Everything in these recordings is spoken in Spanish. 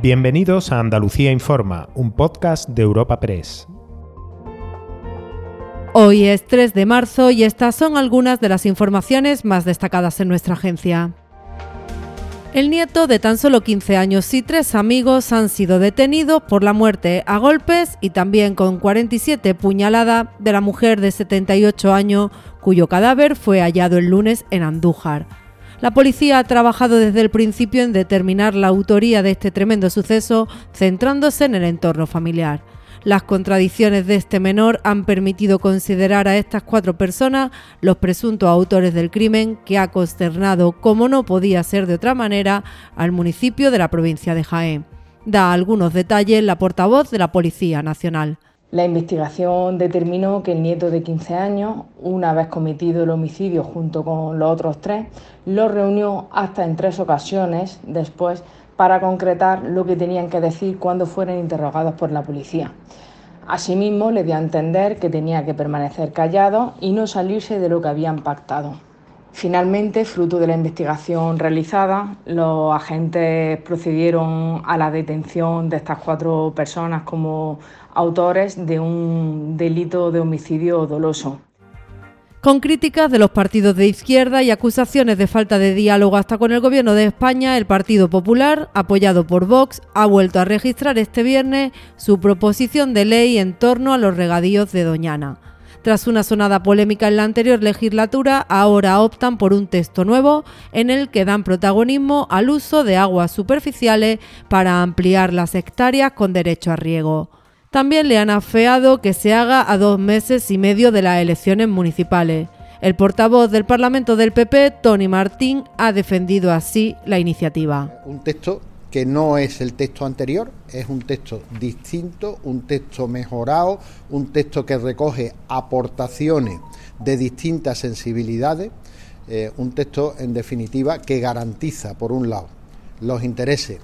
Bienvenidos a Andalucía Informa, un podcast de Europa Press. Hoy es 3 de marzo y estas son algunas de las informaciones más destacadas en nuestra agencia. El nieto de tan solo 15 años y tres amigos han sido detenidos por la muerte a golpes y también con 47 puñaladas de la mujer de 78 años cuyo cadáver fue hallado el lunes en Andújar. La policía ha trabajado desde el principio en determinar la autoría de este tremendo suceso, centrándose en el entorno familiar. Las contradicciones de este menor han permitido considerar a estas cuatro personas los presuntos autores del crimen que ha consternado, como no podía ser de otra manera, al municipio de la provincia de Jaén. Da algunos detalles la portavoz de la Policía Nacional. La investigación determinó que el nieto de 15 años, una vez cometido el homicidio junto con los otros tres, lo reunió hasta en tres ocasiones después para concretar lo que tenían que decir cuando fueran interrogados por la policía. Asimismo, le dio a entender que tenía que permanecer callado y no salirse de lo que habían pactado. Finalmente, fruto de la investigación realizada, los agentes procedieron a la detención de estas cuatro personas como autores de un delito de homicidio doloso. Con críticas de los partidos de izquierda y acusaciones de falta de diálogo hasta con el gobierno de España, el Partido Popular, apoyado por Vox, ha vuelto a registrar este viernes su proposición de ley en torno a los regadíos de Doñana. Tras una sonada polémica en la anterior legislatura, ahora optan por un texto nuevo en el que dan protagonismo al uso de aguas superficiales para ampliar las hectáreas con derecho a riego. También le han afeado que se haga a dos meses y medio de las elecciones municipales. El portavoz del Parlamento del PP, Tony Martín, ha defendido así la iniciativa. Un texto que no es el texto anterior, es un texto distinto, un texto mejorado, un texto que recoge aportaciones de distintas sensibilidades, eh, un texto en definitiva que garantiza, por un lado, los intereses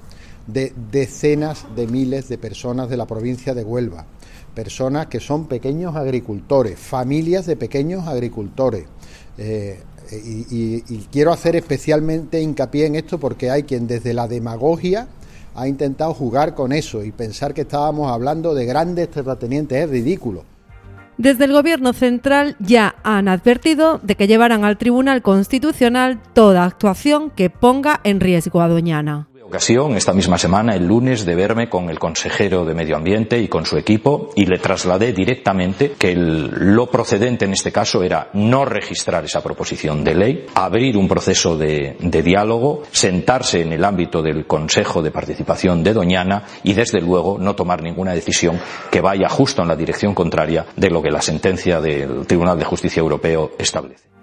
de decenas de miles de personas de la provincia de Huelva, personas que son pequeños agricultores, familias de pequeños agricultores. Eh, y, quiero hacer especialmente hincapié en esto porque hay quien desde la demagogia ha intentado jugar con eso y pensar que estábamos hablando de grandes terratenientes es ridículo. Desde el Gobierno central ya han advertido de que llevarán al Tribunal Constitucional toda actuación que ponga en riesgo a Doñana ocasión, esta misma semana, el lunes, de verme con el consejero de Medio Ambiente y con su equipo y le trasladé directamente que lo procedente en este caso era no registrar esa proposición de ley, abrir un proceso de, de diálogo, sentarse en el ámbito del Consejo de Participación de Doñana y, desde luego, no tomar ninguna decisión que vaya justo en la dirección contraria de lo que la sentencia del Tribunal de Justicia Europeo establece.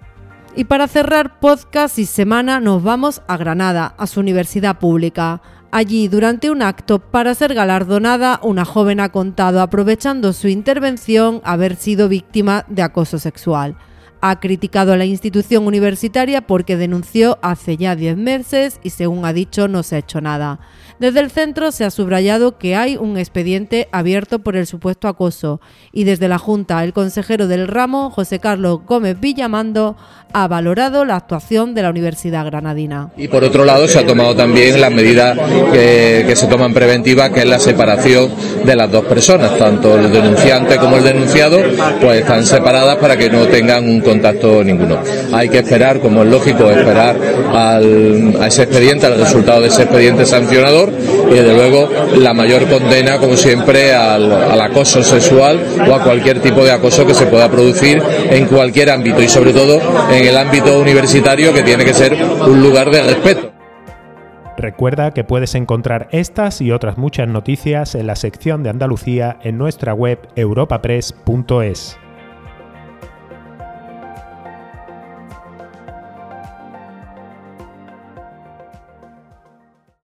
Y para cerrar podcast y semana nos vamos a Granada, a su universidad pública. Allí, durante un acto para ser galardonada, una joven ha contado, aprovechando su intervención, haber sido víctima de acoso sexual. Ha criticado a la institución universitaria porque denunció hace ya 10 meses y según ha dicho no se ha hecho nada. Desde el centro se ha subrayado que hay un expediente abierto por el supuesto acoso y desde la Junta el consejero del ramo, José Carlos Gómez Villamando, ha valorado la actuación de la Universidad Granadina. Y por otro lado se ha tomado también las medidas que, que se toman preventivas, que es la separación de las dos personas, tanto el denunciante como el denunciado, pues están separadas para que no tengan un contacto ninguno. Hay que esperar, como es lógico, esperar al, a ese expediente, al resultado de ese expediente sancionador y desde luego la mayor condena, como siempre, al, al acoso sexual o a cualquier tipo de acoso que se pueda producir en cualquier ámbito y sobre todo en el ámbito universitario que tiene que ser un lugar de respeto. Recuerda que puedes encontrar estas y otras muchas noticias en la sección de Andalucía en nuestra web europapress.es.